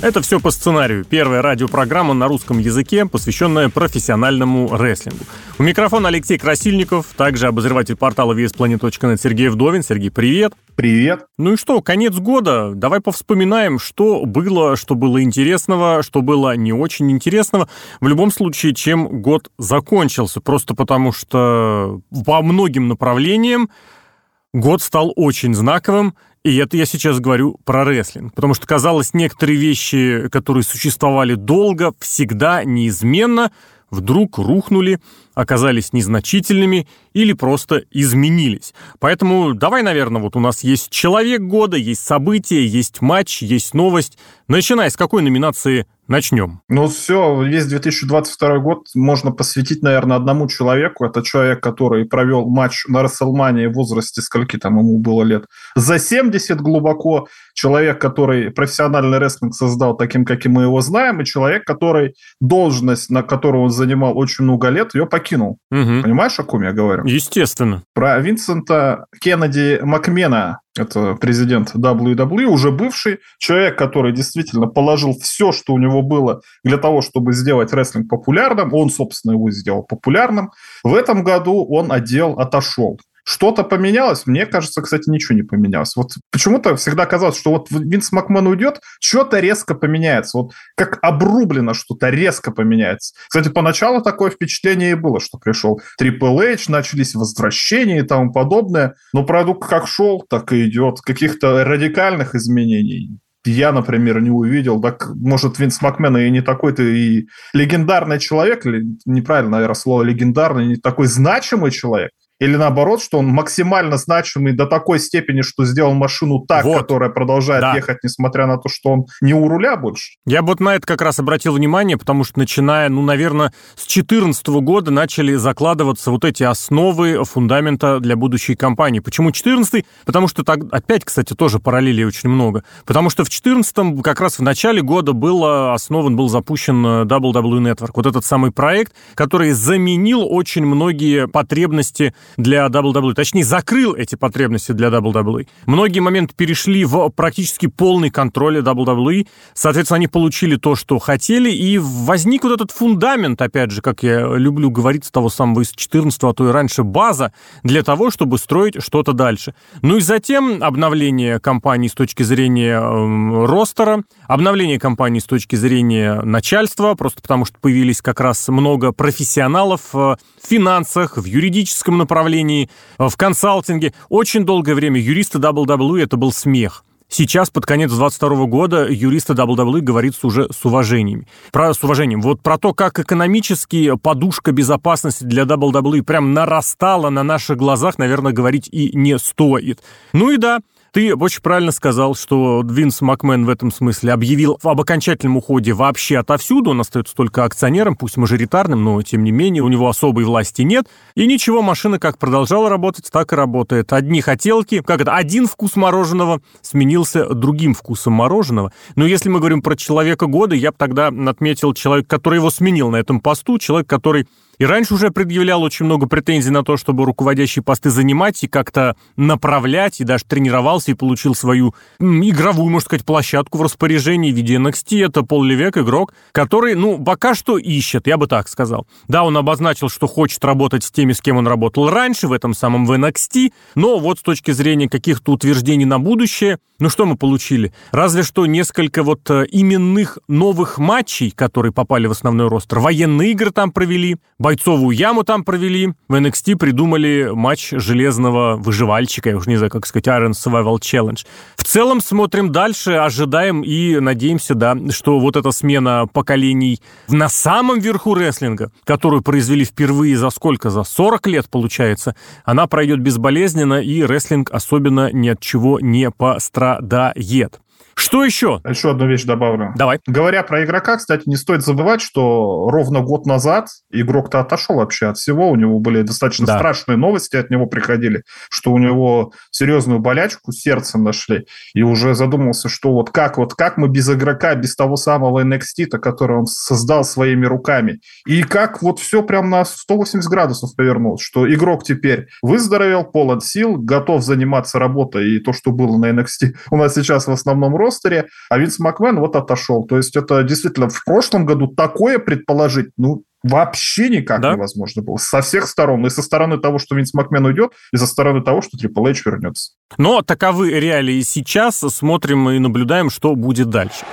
Это все по сценарию. Первая радиопрограмма на русском языке, посвященная профессиональному рестлингу. У микрофона Алексей Красильников, также обозреватель портала VSPlanet.net Сергей Вдовин. Сергей, привет. Привет. Ну и что, конец года. Давай повспоминаем, что было, что было интересного, что было не очень интересного. В любом случае, чем год закончился. Просто потому что по многим направлениям год стал очень знаковым. И это я сейчас говорю про рестлинг. Потому что, казалось, некоторые вещи, которые существовали долго, всегда, неизменно, вдруг рухнули, оказались незначительными или просто изменились. Поэтому давай, наверное, вот у нас есть человек года, есть событие, есть матч, есть новость. Начиная с какой номинации начнем? Ну все, весь 2022 год можно посвятить, наверное, одному человеку. Это человек, который провел матч на Расселмании в возрасте, скольки там ему было лет, за 70 глубоко. Человек, который профессиональный рестлинг создал таким, каким мы его знаем, и человек, который должность, на которую он занимал очень много лет, ее покинул. Угу. Понимаешь, о ком я говорю? Естественно. Про Винсента Кеннеди Макмена, это президент WWE, уже бывший человек, который действительно положил все, что у него было для того, чтобы сделать рестлинг популярным. Он, собственно, его сделал популярным. В этом году он отдел отошел. Что-то поменялось? Мне кажется, кстати, ничего не поменялось. Вот почему-то всегда казалось, что вот Винс Макмен уйдет, что-то резко поменяется. Вот как обрублено что-то резко поменяется. Кстати, поначалу такое впечатление и было, что пришел Triple H, начались возвращения и тому подобное. Но продукт как шел, так и идет. Каких-то радикальных изменений я, например, не увидел. Так, может, Винс Макмен и не такой-то и легендарный человек, или неправильно, наверное, слово легендарный, не такой значимый человек. Или наоборот, что он максимально значимый до такой степени, что сделал машину так, вот. которая продолжает да. ехать, несмотря на то, что он не у руля больше? Я вот на это как раз обратил внимание, потому что начиная, ну, наверное, с 2014 года начали закладываться вот эти основы фундамента для будущей компании. Почему 14 Потому что так, опять, кстати, тоже параллелей очень много. Потому что в 14 как раз в начале года был основан, был запущен WWE Network. Вот этот самый проект, который заменил очень многие потребности для WWE, точнее, закрыл эти потребности для WWE. Многие моменты перешли в практически полный контроль WWE, соответственно, они получили то, что хотели, и возник вот этот фундамент, опять же, как я люблю говорить, с того самого из 14 а то и раньше, база для того, чтобы строить что-то дальше. Ну и затем обновление компании с точки зрения э, ростера, обновление компании с точки зрения начальства, просто потому что появились как раз много профессионалов э, в финансах, в юридическом направлении, направлении, в консалтинге. Очень долгое время юристы WWE это был смех. Сейчас, под конец 22 года, юристы WWE говорит уже с уважением. Про, с уважением. Вот про то, как экономически подушка безопасности для WWE прям нарастала на наших глазах, наверное, говорить и не стоит. Ну и да, ты очень правильно сказал, что Винс Макмен в этом смысле объявил об окончательном уходе вообще отовсюду. Он остается только акционером, пусть мажоритарным, но тем не менее у него особой власти нет. И ничего, машина как продолжала работать, так и работает. Одни хотелки, как это, один вкус мороженого сменился другим вкусом мороженого. Но если мы говорим про человека года, я бы тогда отметил человека, который его сменил на этом посту, человек, который и раньше уже предъявлял очень много претензий на то, чтобы руководящие посты занимать и как-то направлять, и даже тренировался и получил свою игровую, можно сказать, площадку в распоряжении в виде NXT. Это Пол игрок, который, ну, пока что ищет, я бы так сказал. Да, он обозначил, что хочет работать с теми, с кем он работал раньше, в этом самом в NXT, но вот с точки зрения каких-то утверждений на будущее, ну что мы получили? Разве что несколько вот э, именных новых матчей, которые попали в основной ростер. Военные игры там провели, бойцовую яму там провели. В NXT придумали матч железного выживальщика, я уже не знаю, как сказать, Iron Survival Challenge. В целом смотрим дальше, ожидаем и надеемся, да, что вот эта смена поколений на самом верху рестлинга, которую произвели впервые за сколько? За 40 лет, получается, она пройдет безболезненно, и рестлинг особенно ни от чего не пострадает. Что еще? Еще одну вещь добавлю. Давай. Говоря про игрока, кстати, не стоит забывать, что ровно год назад игрок-то отошел вообще от всего. У него были достаточно да. страшные новости от него приходили, что у него серьезную болячку сердцем нашли. И уже задумался, что вот как, вот как мы без игрока, без того самого NXT-то, который он создал своими руками. И как вот все прям на 180 градусов повернулось, что игрок теперь выздоровел, полон сил, готов заниматься работой. И то, что было на NXT, у нас сейчас в основном ростере, а Винс Макмен вот отошел. То есть это действительно в прошлом году такое предположить, ну, вообще никак да? невозможно было. Со всех сторон. И со стороны того, что Винс Макмен уйдет, и со стороны того, что Triple H вернется. Но таковы реалии сейчас. Смотрим и наблюдаем, что будет дальше.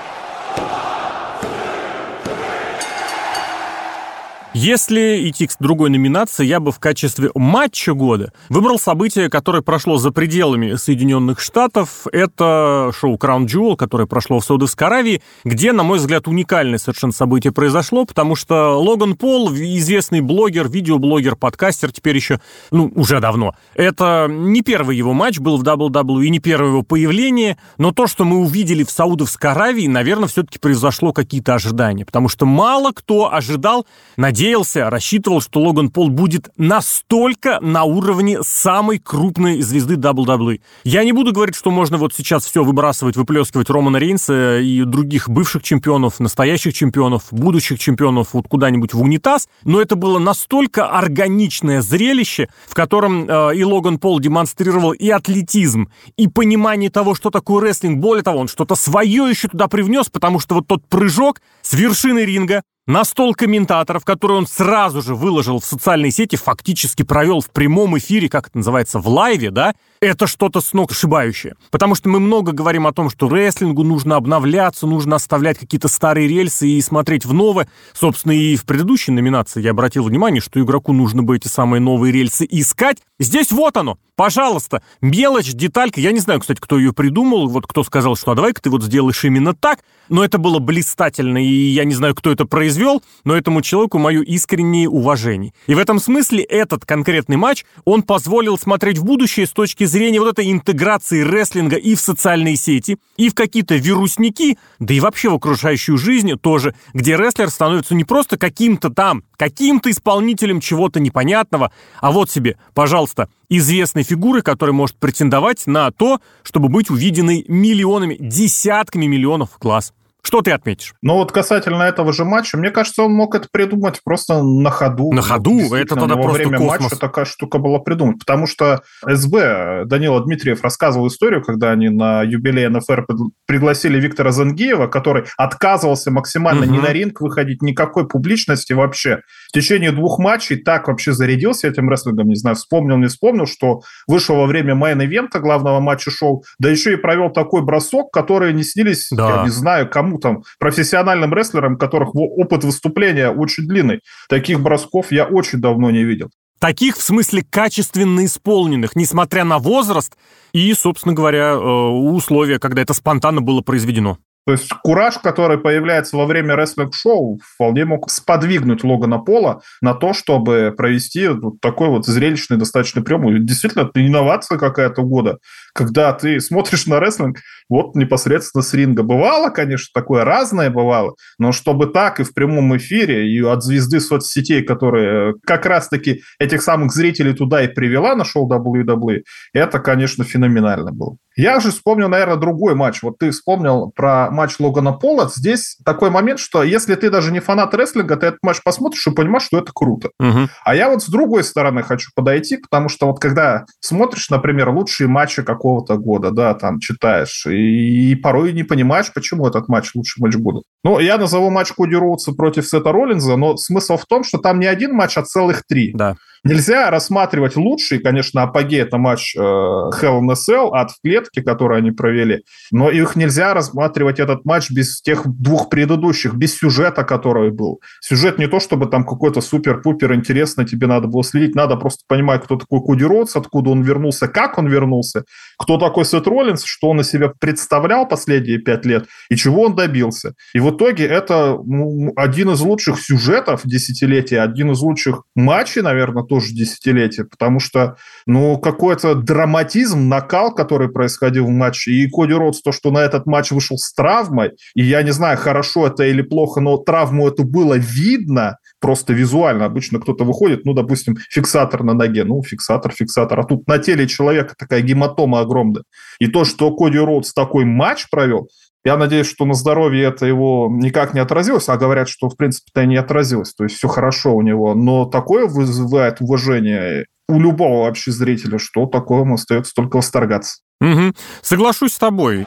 Если идти к другой номинации, я бы в качестве матча года выбрал событие, которое прошло за пределами Соединенных Штатов. Это шоу Crown Jewel, которое прошло в Саудовской Аравии, где, на мой взгляд, уникальное совершенно событие произошло, потому что Логан Пол, известный блогер, видеоблогер, подкастер, теперь еще, ну, уже давно. Это не первый его матч был в WWE, не первое его появление, но то, что мы увидели в Саудовской Аравии, наверное, все-таки произошло какие-то ожидания, потому что мало кто ожидал, надеялся, надеялся, рассчитывал, что Логан Пол будет настолько на уровне самой крупной звезды WWE. Я не буду говорить, что можно вот сейчас все выбрасывать, выплескивать Романа Рейнса и других бывших чемпионов, настоящих чемпионов, будущих чемпионов вот куда-нибудь в унитаз, но это было настолько органичное зрелище, в котором э, и Логан Пол демонстрировал и атлетизм, и понимание того, что такое рестлинг. Более того, он что-то свое еще туда привнес, потому что вот тот прыжок с вершины ринга на стол комментаторов, который он сразу же выложил в социальные сети, фактически провел в прямом эфире, как это называется, в лайве, да, это что-то сногсшибающее. Потому что мы много говорим о том, что рестлингу нужно обновляться, нужно оставлять какие-то старые рельсы и смотреть в новое. Собственно, и в предыдущей номинации я обратил внимание, что игроку нужно бы эти самые новые рельсы искать. Здесь вот оно, пожалуйста, мелочь, деталька. Я не знаю, кстати, кто ее придумал, вот кто сказал, что а давай-ка ты вот сделаешь именно так. Но это было блистательно, и я не знаю, кто это произвел, но этому человеку мое искреннее уважение. И в этом смысле этот конкретный матч, он позволил смотреть в будущее с точки зрения вот этой интеграции рестлинга и в социальные сети, и в какие-то вирусники, да и вообще в окружающую жизнь тоже, где рестлер становится не просто каким-то там, каким-то исполнителем чего-то непонятного, а вот себе, пожалуйста, известной фигуры, которая может претендовать на то, чтобы быть увиденной миллионами, десятками миллионов глаз. Что ты отметишь? Ну вот касательно этого же матча, мне кажется, он мог это придумать просто на ходу. На ходу? Это тогда во просто время космос. матча такая штука была придумать. Потому что СБ, Данила Дмитриев рассказывал историю, когда они на юбилей НФР пригласили Виктора Зангиева, который отказывался максимально угу. ни на ринг выходить, никакой публичности вообще. В течение двух матчей так вообще зарядился этим рестлингом, не знаю, вспомнил, не вспомнил, что вышел во время main event а главного матча шоу, да еще и провел такой бросок, который не снились, да. я не знаю, кому там, профессиональным рестлерам, которых опыт выступления очень длинный. Таких бросков я очень давно не видел. Таких, в смысле, качественно исполненных, несмотря на возраст и, собственно говоря, э, условия, когда это спонтанно было произведено. То есть кураж, который появляется во время рестлинг-шоу, вполне мог сподвигнуть Логана Пола на то, чтобы провести вот такой вот зрелищный достаточно прием. Действительно, это инновация какая-то года, когда ты смотришь на рестлинг вот непосредственно с ринга. Бывало, конечно, такое разное бывало, но чтобы так и в прямом эфире, и от звезды соцсетей, которые как раз-таки этих самых зрителей туда и привела на шоу WWE, это, конечно, феноменально было. Я же вспомнил, наверное, другой матч. Вот ты вспомнил про матч Логана Пола. Здесь такой момент, что если ты даже не фанат рестлинга, ты этот матч посмотришь и понимаешь, что это круто. Угу. А я вот с другой стороны хочу подойти, потому что вот когда смотришь, например, лучшие матчи какого-то года, да, там читаешь, и, и порой не понимаешь, почему этот матч лучший матч года. Ну, я назову матч Коди Роудса против Сета Роллинза, но смысл в том, что там не один матч, а целых три. Да. Нельзя рассматривать лучший, конечно, апогей это матч э, Hell in a Cell, ад в клетке, который они провели, но их нельзя рассматривать этот матч без тех двух предыдущих, без сюжета, который был. Сюжет не то, чтобы там какой-то супер-пупер интересно тебе надо было следить, надо просто понимать, кто такой Коди Роудс, откуда он вернулся, как он вернулся, кто такой Сет Роллинс, что он из себя представлял последние пять лет и чего он добился. И в итоге это ну, один из лучших сюжетов десятилетия, один из лучших матчей, наверное, тоже десятилетия, потому что, ну, какой-то драматизм, накал, который происходил в матче, и Коди Ротс, то, что на этот матч вышел с травмой, и я не знаю, хорошо это или плохо, но травму эту было видно, просто визуально. Обычно кто-то выходит, ну, допустим, фиксатор на ноге, ну, фиксатор, фиксатор, а тут на теле человека такая гематома огромная. И то, что Коди Роудс такой матч провел, я надеюсь, что на здоровье это его никак не отразилось, а говорят, что, в принципе-то и не отразилось. То есть все хорошо у него. Но такое вызывает уважение у любого вообще зрителя, что такое остается только восторгаться. Угу. Соглашусь с тобой.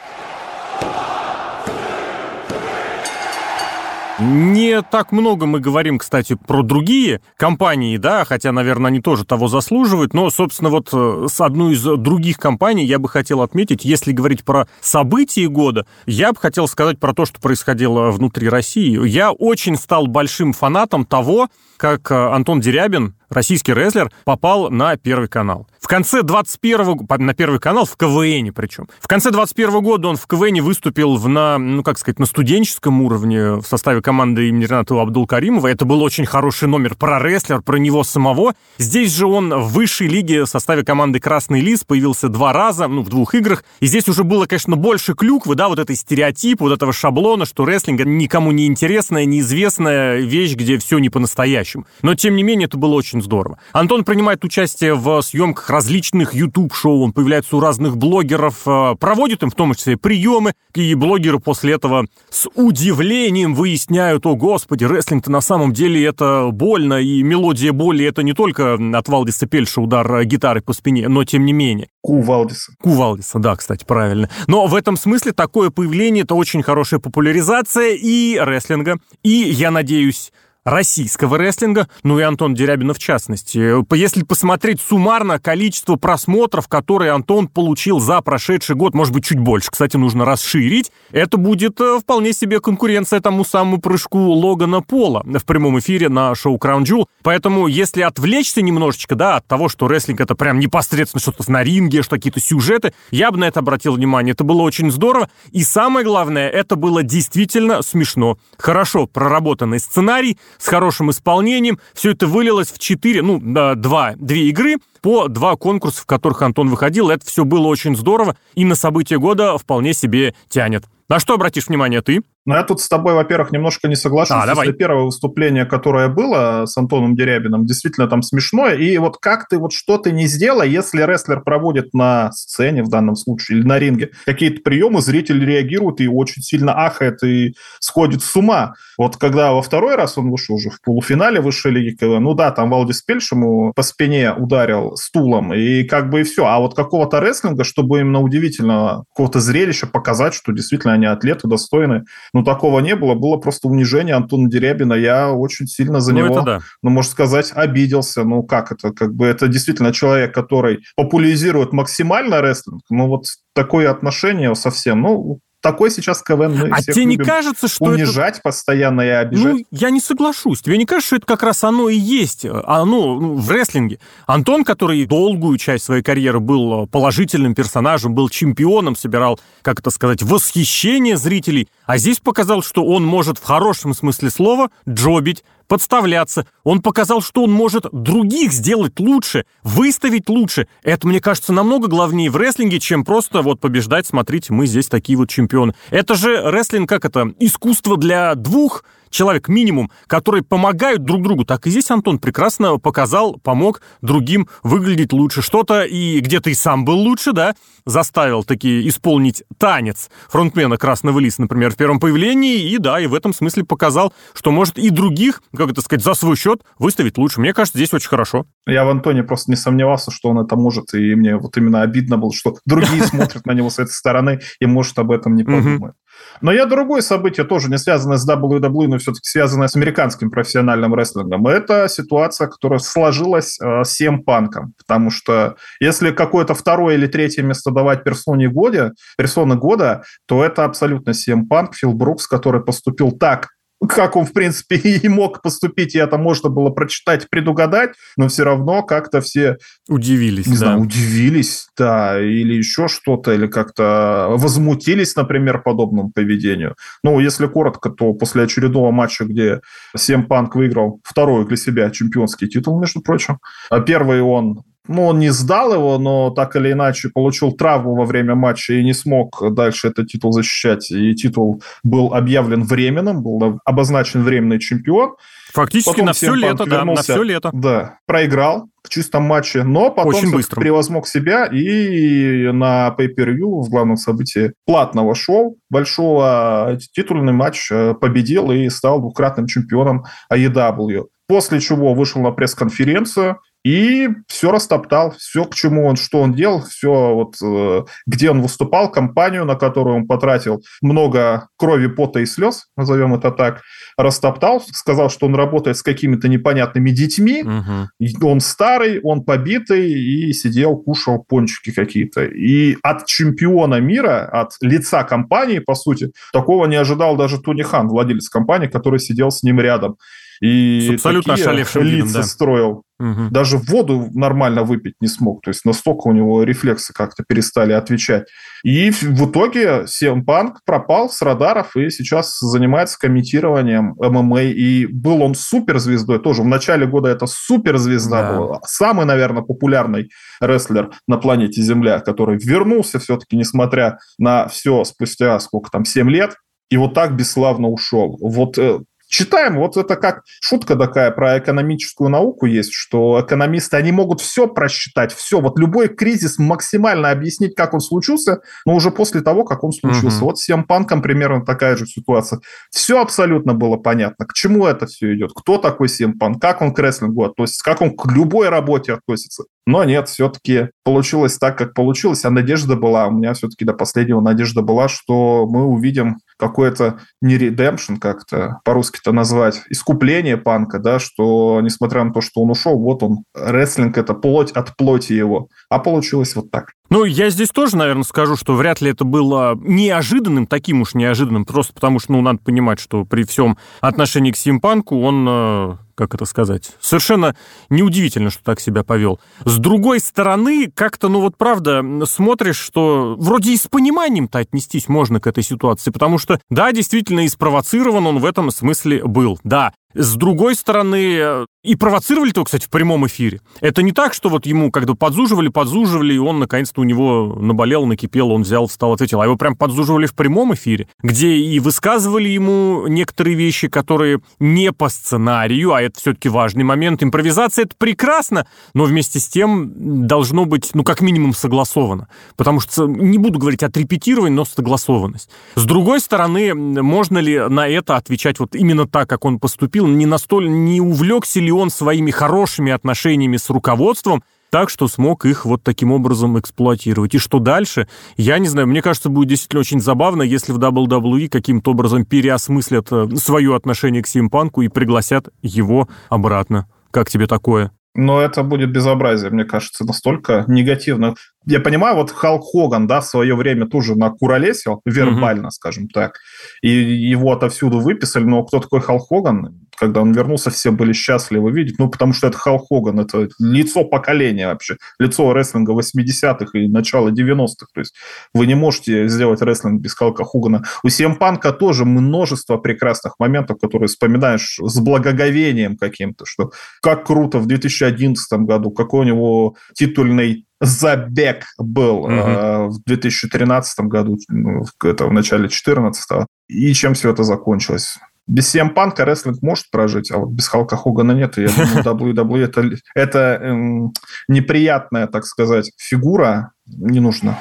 Не так много мы говорим, кстати, про другие компании, да, хотя, наверное, они тоже того заслуживают, но, собственно, вот э, с одной из других компаний я бы хотел отметить, если говорить про события года, я бы хотел сказать про то, что происходило внутри России. Я очень стал большим фанатом того, как э, Антон Дерябин, российский рестлер, попал на Первый канал. В конце 21 на Первый канал, в КВН причем. В конце 21 года он в КВН выступил в, на, ну, как сказать, на студенческом уровне в составе команды имени Рената Абдул-Каримова. Это был очень хороший номер про рестлер, про него самого. Здесь же он в высшей лиге в составе команды «Красный лис» появился два раза, ну, в двух играх. И здесь уже было, конечно, больше клюквы, да, вот этой стереотипа, вот этого шаблона, что рестлинг — никому не интересная, неизвестная вещь, где все не по-настоящему. Но, тем не менее, это было очень здорово. Антон принимает участие в съемках различных YouTube-шоу, он появляется у разных блогеров, э, проводит им в том числе приемы, и блогеры после этого с удивлением выясняют, о господи, рестлинг-то на самом деле это больно, и мелодия боли это не только от Валдиса Пельша удар гитары по спине, но тем не менее. Ку Валдиса. Ку Валдиса, да, кстати, правильно. Но в этом смысле такое появление, это очень хорошая популяризация и рестлинга, и, я надеюсь, российского рестлинга, ну и Антон Дерябина в частности. Если посмотреть суммарно количество просмотров, которые Антон получил за прошедший год, может быть, чуть больше, кстати, нужно расширить, это будет э, вполне себе конкуренция тому самому прыжку Логана Пола в прямом эфире на шоу Crown Jewel. Поэтому, если отвлечься немножечко, да, от того, что рестлинг это прям непосредственно что-то на ринге, что какие-то сюжеты, я бы на это обратил внимание. Это было очень здорово. И самое главное, это было действительно смешно. Хорошо проработанный сценарий, с хорошим исполнением. Все это вылилось в четыре, ну, два, две игры по два конкурса, в которых Антон выходил. Это все было очень здорово и на события года вполне себе тянет. На что обратишь внимание ты? Ну, я тут с тобой, во-первых, немножко не соглашусь. А, давай. Если первое выступление, которое было с Антоном Дерябиным, действительно там смешное. И вот как ты, вот что ты не сделал, если рестлер проводит на сцене в данном случае или на ринге какие-то приемы, зритель реагирует и очень сильно ахает и сходит с ума. Вот когда во второй раз он вышел уже в полуфинале высшей лиги ну да, там Валдис Пельш ему по спине ударил стулом, и как бы и все. А вот какого-то рестлинга, чтобы именно удивительного какого-то зрелища показать, что действительно они атлеты достойны, ну такого не было. Было просто унижение Антона Дерябина. Я очень сильно за ну, него, да. ну, можно сказать, обиделся. Ну как это? Как бы это действительно человек, который популяризирует максимально рестлинг. Ну вот такое отношение совсем. Ну, такой сейчас КВН мы А тебе не кажется, что унижать это... постоянно и обижать? Ну, я не соглашусь. Тебе не кажется, что это как раз оно и есть? Оно ну, в рестлинге. Антон, который долгую часть своей карьеры был положительным персонажем, был чемпионом, собирал, как это сказать, восхищение зрителей, а здесь показал, что он может в хорошем смысле слова джобить, подставляться. Он показал, что он может других сделать лучше, выставить лучше. Это, мне кажется, намного главнее в рестлинге, чем просто вот побеждать, смотрите, мы здесь такие вот чемпионы. Это же рестлинг, как это, искусство для двух человек минимум, которые помогают друг другу. Так и здесь Антон прекрасно показал, помог другим выглядеть лучше. Что-то и где-то и сам был лучше, да, заставил таки исполнить танец фронтмена Красного Лиса, например, в первом появлении, и да, и в этом смысле показал, что может и других, как это сказать, за свой счет выставить лучше. Мне кажется, здесь очень хорошо. Я в Антоне просто не сомневался, что он это может, и мне вот именно обидно было, что другие смотрят на него с этой стороны и, может, об этом не подумают. Но я другое событие, тоже не связанное с WWE, но все-таки связанное с американским профессиональным рестлингом. Это ситуация, которая сложилась э, с CM Панком. Потому что если какое-то второе или третье место давать персоне года, персоны года, то это абсолютно CM Панк, Фил Брукс, который поступил так как он, в принципе, и мог поступить, и это можно было прочитать, предугадать, но все равно как-то все... Удивились, Не да. знаю, удивились, да, или еще что-то, или как-то возмутились, например, подобному поведению. Ну, если коротко, то после очередного матча, где Сем Панк выиграл второй для себя чемпионский титул, между прочим, а первый он ну, он не сдал его, но так или иначе получил травму во время матча и не смог дальше этот титул защищать. И титул был объявлен временным, был обозначен временный чемпион. Фактически потом на все лето, да, на все лето. Да, проиграл в чистом матче, но потом Очень быстро. превозмог себя и на pay-per-view в главном событии платного шоу большого титульный матч э, победил и стал двукратным чемпионом AEW. После чего вышел на пресс-конференцию, и все растоптал, все, к чему он, что он делал, все, вот, э, где он выступал, компанию, на которую он потратил много крови, пота и слез, назовем это так, растоптал, сказал, что он работает с какими-то непонятными детьми, угу. он старый, он побитый, и сидел, кушал пончики какие-то. И от чемпиона мира, от лица компании, по сути, такого не ожидал даже Тони Хан, владелец компании, который сидел с ним рядом. И с абсолютно такие лица видом, да. строил. Угу. Даже воду нормально выпить не смог. То есть настолько у него рефлексы как-то перестали отвечать. И в итоге CM Punk пропал с радаров и сейчас занимается комментированием ММА. И был он суперзвездой тоже. В начале года это суперзвезда да. была. Самый, наверное, популярный рестлер на планете Земля, который вернулся все-таки, несмотря на все, спустя сколько там, 7 лет. И вот так бесславно ушел. Вот э, читаем, вот это как шутка такая про экономическую науку есть, что экономисты, они могут все просчитать, все, вот любой кризис максимально объяснить, как он случился, но уже после того, как он случился. Uh-huh. Вот всем панкам примерно такая же ситуация. Все абсолютно было понятно, к чему это все идет, кто такой Симпан, как он к рестлингу относится, как он к любой работе относится. Но нет, все-таки получилось так, как получилось, а надежда была, у меня все-таки до последнего надежда была, что мы увидим какое-то не редемпшн как-то по-русски-то назвать, искупление панка, да, что несмотря на то, что он ушел, вот он, рестлинг это плоть от плоти его. А получилось вот так. Ну, я здесь тоже, наверное, скажу, что вряд ли это было неожиданным, таким уж неожиданным, просто потому что, ну, надо понимать, что при всем отношении к Симпанку он как это сказать, совершенно неудивительно, что так себя повел. С другой стороны, как-то, ну вот правда, смотришь, что вроде и с пониманием-то отнестись можно к этой ситуации, потому что, да, действительно, и спровоцирован он в этом смысле был. Да, с другой стороны, и провоцировали-то, кстати, в прямом эфире. Это не так, что вот ему как бы подзуживали, подзуживали, и он наконец-то у него наболел, накипел, он взял, встал, ответил. А его прям подзуживали в прямом эфире, где и высказывали ему некоторые вещи, которые не по сценарию, а это все-таки важный момент. Импровизация — это прекрасно, но вместе с тем должно быть, ну, как минимум, согласовано. Потому что, не буду говорить отрепетировании, но согласованность. С другой стороны, можно ли на это отвечать вот именно так, как он поступил, не настолько, не увлекся ли он своими хорошими отношениями с руководством, так что смог их вот таким образом эксплуатировать. И что дальше? Я не знаю, мне кажется, будет действительно очень забавно, если в WWE каким-то образом переосмыслят э, свое отношение к Симпанку и пригласят его обратно. Как тебе такое? Но это будет безобразие, мне кажется, настолько негативно. Я понимаю, вот Халк Хоган, да, в свое время тоже накуролесил, вербально, mm-hmm. скажем так, и его отовсюду выписали, но кто такой Халк Хоган? Когда он вернулся, все были счастливы видеть, ну, потому что это Халк Хоган, это лицо поколения вообще, лицо рестлинга 80-х и начала 90-х, то есть вы не можете сделать рестлинг без Халка Хогана. У CM Панка тоже множество прекрасных моментов, которые вспоминаешь с благоговением каким-то, что как круто в 2011 году, какой у него титульный забег был угу. э, в 2013 году, ну, это в начале 2014 и чем все это закончилось. Без CM Панка рестлинг может прожить, а вот без Халка Хогана нет. И я думаю, WWE это, это эм, неприятная, так сказать, фигура не нужна.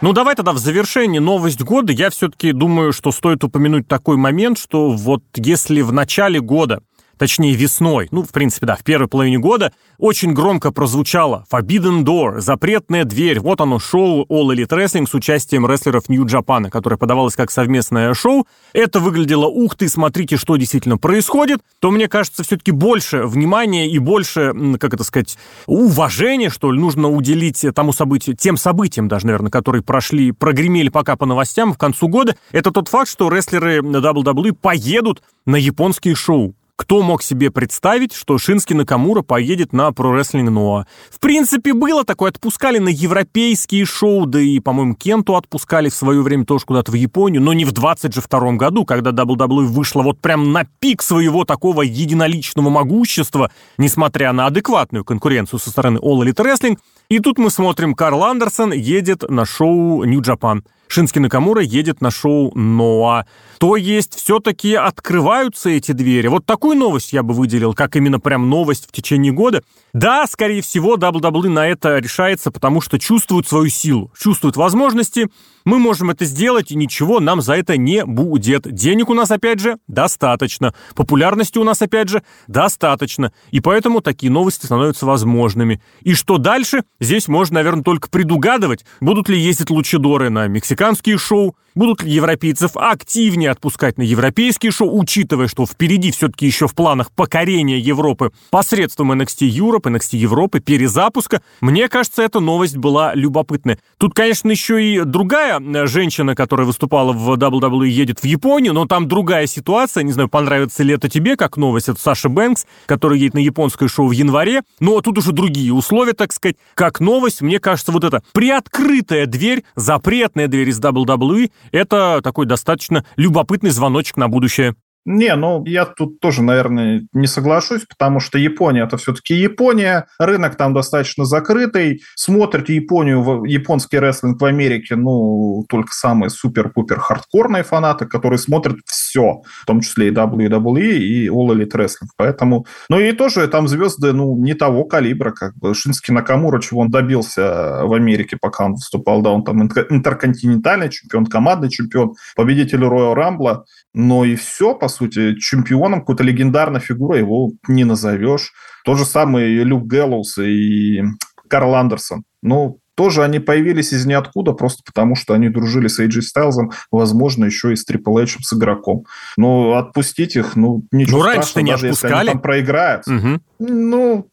Ну, давай тогда в завершении новость года. Я все-таки думаю, что стоит упомянуть такой момент, что вот если в начале года точнее весной, ну, в принципе, да, в первой половине года, очень громко прозвучало Forbidden Door, запретная дверь. Вот оно, шоу All Elite Wrestling с участием рестлеров New Japan, которое подавалось как совместное шоу. Это выглядело, ух ты, смотрите, что действительно происходит. То, мне кажется, все-таки больше внимания и больше, как это сказать, уважения, что ли, нужно уделить тому событию, тем событиям даже, наверное, которые прошли, прогремели пока по новостям в концу года. Это тот факт, что рестлеры WWE поедут на японские шоу. Кто мог себе представить, что Шински Накамура поедет на Pro Wrestling Noah? В принципе, было такое, отпускали на европейские шоу, да и, по-моему, Кенту отпускали в свое время тоже куда-то в Японию, но не в 22 году, когда WWE вышла вот прям на пик своего такого единоличного могущества, несмотря на адекватную конкуренцию со стороны All Elite Wrestling. И тут мы смотрим, Карл Андерсон едет на шоу New Japan. Шински Накамура едет на шоу Ноа. То есть все-таки открываются эти двери. Вот такую новость я бы выделил, как именно прям новость в течение года. Да, скорее всего, WWE на это решается, потому что чувствуют свою силу, чувствуют возможности. Мы можем это сделать, и ничего нам за это не будет. Денег у нас, опять же, достаточно. Популярности у нас, опять же, достаточно. И поэтому такие новости становятся возможными. И что дальше? Здесь можно, наверное, только предугадывать, будут ли ездить лучидоры на мексиканские шоу, будут ли европейцев активнее отпускать на европейские шоу, учитывая, что впереди все-таки еще в планах покорения Европы посредством NXT Europe, NXT Европы, перезапуска. Мне кажется, эта новость была любопытная. Тут, конечно, еще и другая э, женщина, которая выступала в WWE, едет в Японию, но там другая ситуация. Не знаю, понравится ли это тебе, как новость. Это Саша Бэнкс, который едет на японское шоу в январе. Но тут уже другие условия, так сказать. Как новость, мне кажется, вот эта приоткрытая дверь, запретная дверь из WWE, это такой достаточно любопытный звоночек на будущее. Не, ну я тут тоже, наверное, не соглашусь, потому что Япония это все-таки Япония, рынок там достаточно закрытый, смотрят Японию, японский рестлинг в Америке, ну, только самые супер-пупер хардкорные фанаты, которые смотрят все, в том числе и WWE, и All Elite Wrestling, поэтому, ну и тоже там звезды, ну, не того калибра, как бы Шински Накамура, чего он добился в Америке, пока он выступал, да, он там интерконтинентальный чемпион, командный чемпион, победитель Royal Rumble, но и все, по сути, чемпионом какой-то легендарной фигурой его не назовешь. То же самое и Люк Гэллоус, и Карл Андерсон. Ну, тоже они появились из ниоткуда, просто потому что они дружили с AJ Стайлзом, возможно, еще и с Triple H с игроком. Но отпустить их, ну, ничего ну, раньше не даже отпускали. если они там проиграют. Угу. Ну,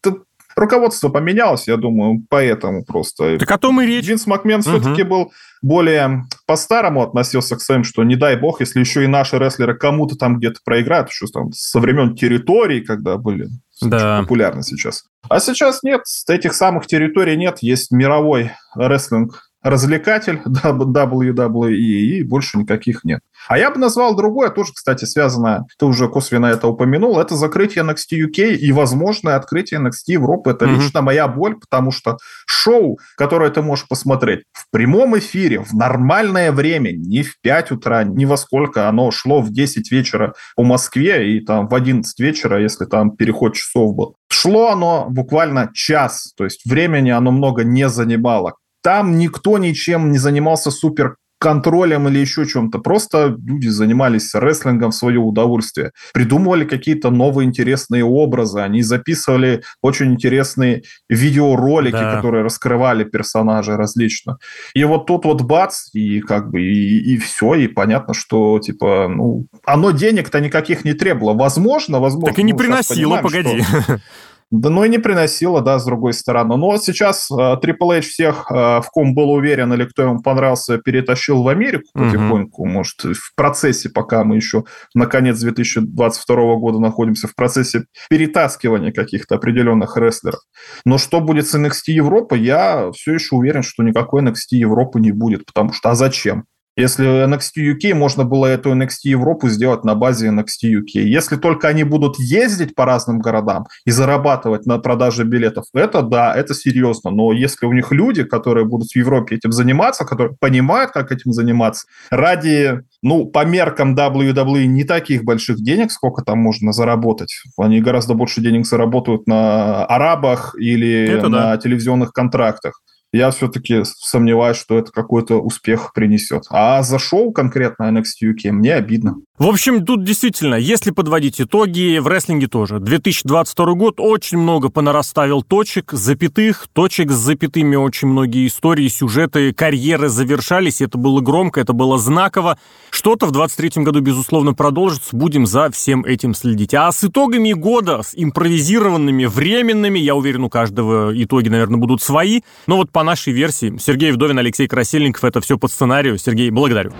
руководство поменялось, я думаю, поэтому просто. Так о том и речь. Винс Макмен угу. все-таки был более по-старому относился к своим, что не дай бог, если еще и наши рестлеры кому-то там где-то проиграют, еще там со времен территории, когда были да. популярны сейчас. А сейчас нет, этих самых территорий нет, есть мировой рестлинг развлекатель WWE, и больше никаких нет. А я бы назвал другое, тоже, кстати, связанное, ты уже косвенно это упомянул, это закрытие NXT UK и возможное открытие NXT Европы. Это mm-hmm. лично моя боль, потому что шоу, которое ты можешь посмотреть в прямом эфире, в нормальное время, не в 5 утра, не во сколько, оно шло в 10 вечера по Москве и там в 11 вечера, если там переход часов был. Шло оно буквально час, то есть времени оно много не занимало. Там никто ничем не занимался супер контролем или еще чем-то. Просто люди занимались рестлингом в свое удовольствие. Придумывали какие-то новые интересные образы. Они записывали очень интересные видеоролики, да. которые раскрывали персонажей различно. И вот тут вот бац, и как бы и, и все, и понятно, что типа, ну, оно денег-то никаких не требовало. Возможно, возможно. Так и не ну, приносило, погоди. Что... Да, ну и не приносило, да, с другой стороны. Но вот сейчас э, Triple H всех, э, в ком был уверен или кто ему понравился, перетащил в Америку потихоньку. Mm-hmm. Может, в процессе, пока мы еще на конец 2022 года находимся, в процессе перетаскивания каких-то определенных рестлеров. Но что будет с NXT Европы, я все еще уверен, что никакой NXT Европы не будет. Потому что, а зачем? Если NXT UK, можно было эту NXT Европу сделать на базе NXT UK. Если только они будут ездить по разным городам и зарабатывать на продаже билетов, это да, это серьезно. Но если у них люди, которые будут в Европе этим заниматься, которые понимают, как этим заниматься, ради, ну, по меркам WWE не таких больших денег, сколько там можно заработать. Они гораздо больше денег заработают на арабах или это на да. телевизионных контрактах я все-таки сомневаюсь, что это какой-то успех принесет. А за шоу конкретно NXT UK мне обидно. В общем, тут действительно, если подводить итоги, в рестлинге тоже. 2022 год очень много понараставил точек, запятых, точек с запятыми очень многие истории, сюжеты, карьеры завершались, это было громко, это было знаково. Что-то в 2023 году, безусловно, продолжится, будем за всем этим следить. А с итогами года, с импровизированными, временными, я уверен, у каждого итоги, наверное, будут свои. Но вот по нашей версии, Сергей Вдовин, Алексей Красильников, это все по сценарию. Сергей, благодарю.